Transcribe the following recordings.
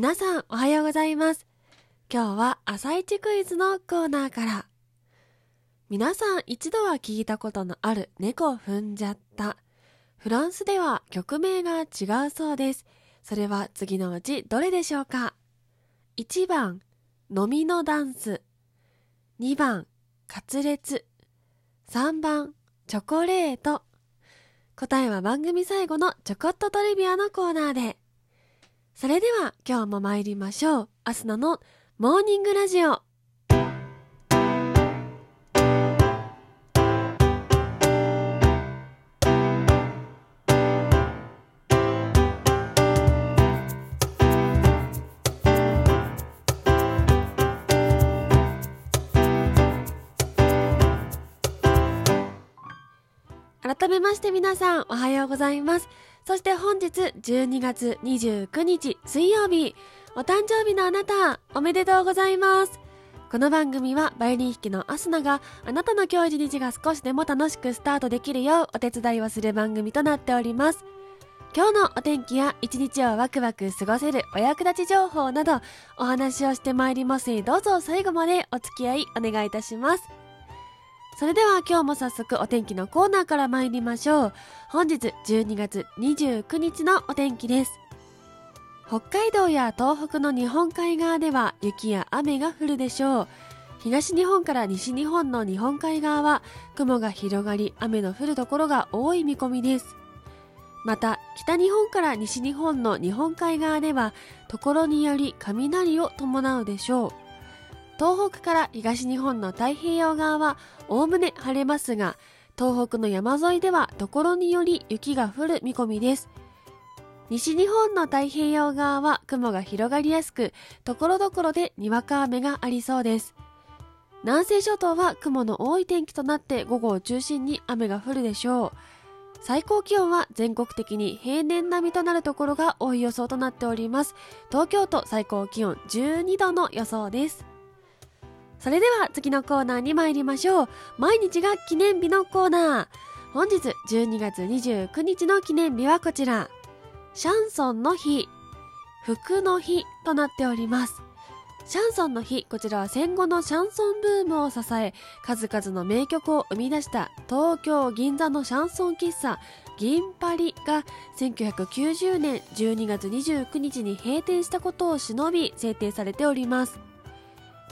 皆さんおはようございます。今日は朝一クイズのコーナーから。皆さん一度は聞いたことのある猫踏んじゃった。フランスでは曲名が違うそうです。それは次のうちどれでしょうか ?1 番、飲みのダンス。2番、カツレツ。3番、チョコレート。答えは番組最後のちょこっとトリビアのコーナーで。それでは今日も参りましょう。アスナのモーニングラジオ。改めまして皆さんおはようございます。そして本日12月29日水曜日、お誕生日のあなた、おめでとうございます。この番組はバイオリン弾きのアスナがあなたの今日一日が少しでも楽しくスタートできるようお手伝いをする番組となっております。今日のお天気や一日をワクワク過ごせるお役立ち情報などお話をしてまいりますどうぞ最後までお付き合いお願いいたします。それでは今日も早速お天気のコーナーから参りましょう。本日12月29日のお天気です。北海道や東北の日本海側では雪や雨が降るでしょう。東日本から西日本の日本海側は雲が広がり雨の降るところが多い見込みです。また北日本から西日本の日本海側ではところにより雷を伴うでしょう。東北から東日本の太平洋側はおおむね晴れますが、東北の山沿いではところにより雪が降る見込みです。西日本の太平洋側は雲が広がりやすく、ところどころでにわか雨がありそうです。南西諸島は雲の多い天気となって午後を中心に雨が降るでしょう。最高気温は全国的に平年並みとなるところが多い予想となっております。東京都最高気温12度の予想です。それでは次のコーナーに参りましょう。毎日が記念日のコーナー。本日12月29日の記念日はこちら。シャンソンの日、服の日となっております。シャンソンの日、こちらは戦後のシャンソンブームを支え、数々の名曲を生み出した東京銀座のシャンソン喫茶、銀パリが1990年12月29日に閉店したことを忍び制定されております。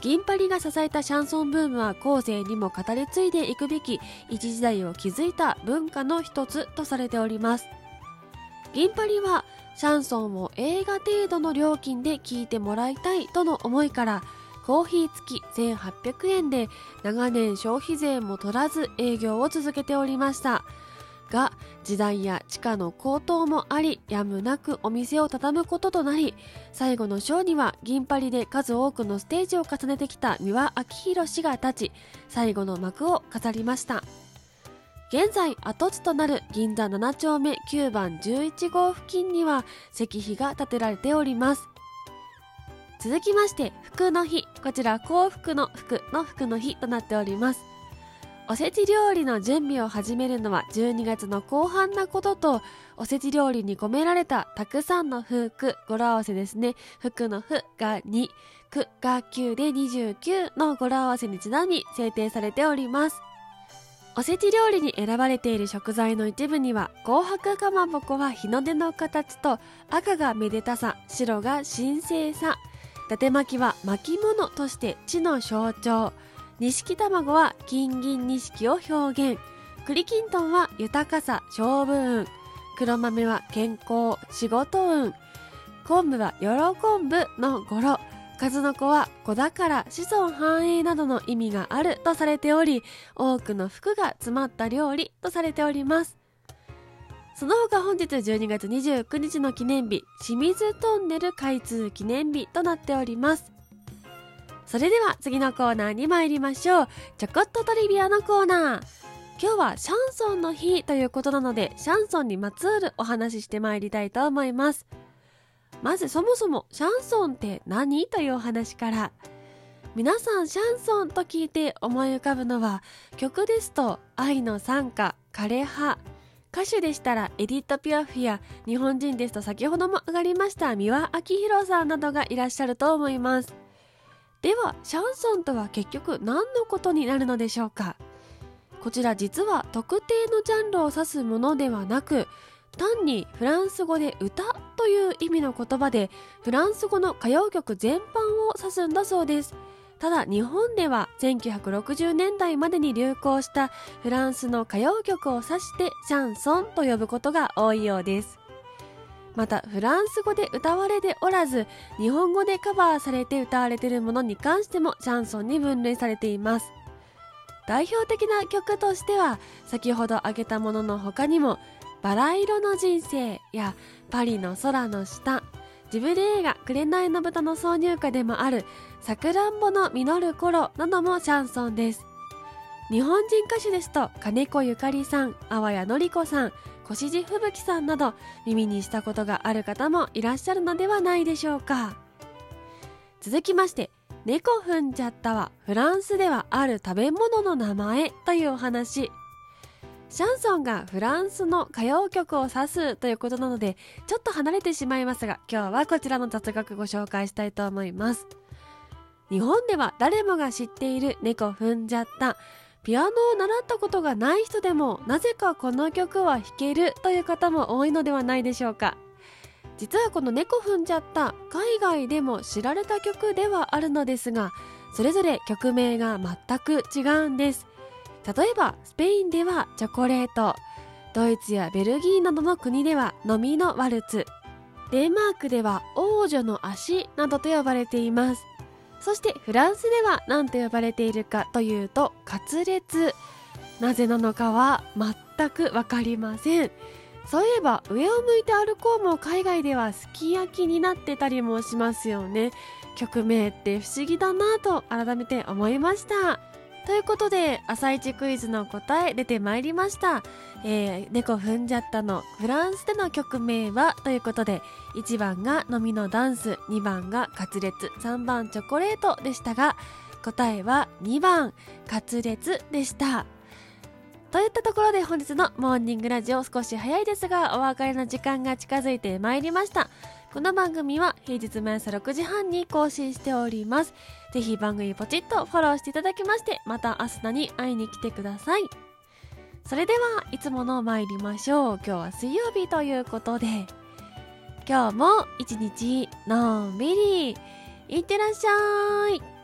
銀パリが支えたシャンソンブームは後世にも語り継いでいくべき一時代を築いた文化の一つとされております。銀パリはシャンソンを映画程度の料金で聴いてもらいたいとの思いからコーヒー付き1800円で長年消費税も取らず営業を続けておりましたが時代や地価の高騰もありやむなくお店を畳むこととなり最後の章には銀パリで数多くのステージを重ねてきた三輪明宏氏が立ち最後の幕を飾りました。現在跡地となる銀座7丁目9番11号付近には石碑が建てられております。続きまして服の日。こちら幸福の服の服の日となっております。おせち料理の準備を始めるのは12月の後半なこととおせち料理に込められたたくさんの服語呂合わせですね。服の服が2句が9で29の語呂合わせにちなみ制定されております。おせち料理に選ばれている食材の一部には紅白かまぼこは日の出の形と赤がめでたさ白が神聖さ。伊達巻きは巻物として地の象徴。錦卵は金銀錦を表現。栗きんとんは豊かさ勝負運黒豆は健康仕事運。昆布は喜ぶの語呂。数の子は子宝子孫繁栄などの意味があるとされており多くの服が詰まった料理とされております。その他本日12月29日の記念日清水トンネル開通記念日となっております。それでは次のコーナーに参りましょう。ちょこっとトリビアのコーナー。今日はシャンソンの日ということなのでシャンソンにまつわるお話ししてまいりたいと思います。まずそもそもシャンソンって何というお話から。皆さんシャンソンと聞いて思い浮かぶのは曲ですと愛の賛歌枯葉。歌手でしたらエディット・ピュアフィや日本人ですと先ほども上がりました三輪明宏さんなどがいらっしゃると思います。ではシャンソンとは結局何のことになるのでしょうか？こちら実は特定のジャンルを指すものではなく単にフランス語で歌という意味の言葉でフランス語の歌謡曲全般を指すんだそうです。ただ日本では1960年代までに流行したフランスの歌謡曲を指してシャンソンと呼ぶことが多いようです。またフランス語で歌われておらず日本語でカバーされて歌われているものに関してもシャンソンに分類されています。代表的な曲としては先ほど挙げたものの他にも「バラ色の人生」や「パリの空の下」ジブリ映画「紅の豚」の挿入歌でもある「さくらんぼの実る頃」などもシャンソンです。日本人歌手ですと金子ゆかりさん淡谷のり子さん越路吹雪さんなど耳にしたことがある方もいらっしゃるのではないでしょうか。続きまして「猫踏んじゃった」はフランスではある食べ物の名前というお話。シャンソンがフランスの歌謡曲を指すということなのでちょっと離れてしまいますが今日はこちらの雑学ご紹介したいと思います。日本では誰もが知っている猫踏んじゃったピアノを習ったことがない人でもなぜかこの曲は弾けるという方も多いのではないでしょうか。実はこの猫踏んじゃった海外でも知られた曲ではあるのですがそれぞれ曲名が全く違うんです。例えばスペインではチョコレートドイツやベルギーなどの国では飲みのワルツデンマークでは王女の足などと呼ばれています。そしてフランスでは何と呼ばれているかというとカツレツなぜなのかは全く分かりません。そういえば上を向いて歩こうも海外ではすき焼きになってたりもしますよね。曲名って不思議だなと改めて思いました。ということで、朝一クイズの答え出てまいりました。えー、猫踏んじゃったのフランスでの曲名はということで、1番が飲みのダンス、2番がカツレツ、3番チョコレートでしたが、答えは2番カツレツでした。といったところで本日のモーニングラジオ少し早いですがお別れの時間が近づいてまいりました。この番組は平日毎朝6時半に更新しております。ぜひ番組ポチッとフォローしていただきまして、また明日に会いに来てください。それではいつもの参りましょう。今日は水曜日ということで、今日も一日のんびり、いってらっしゃい。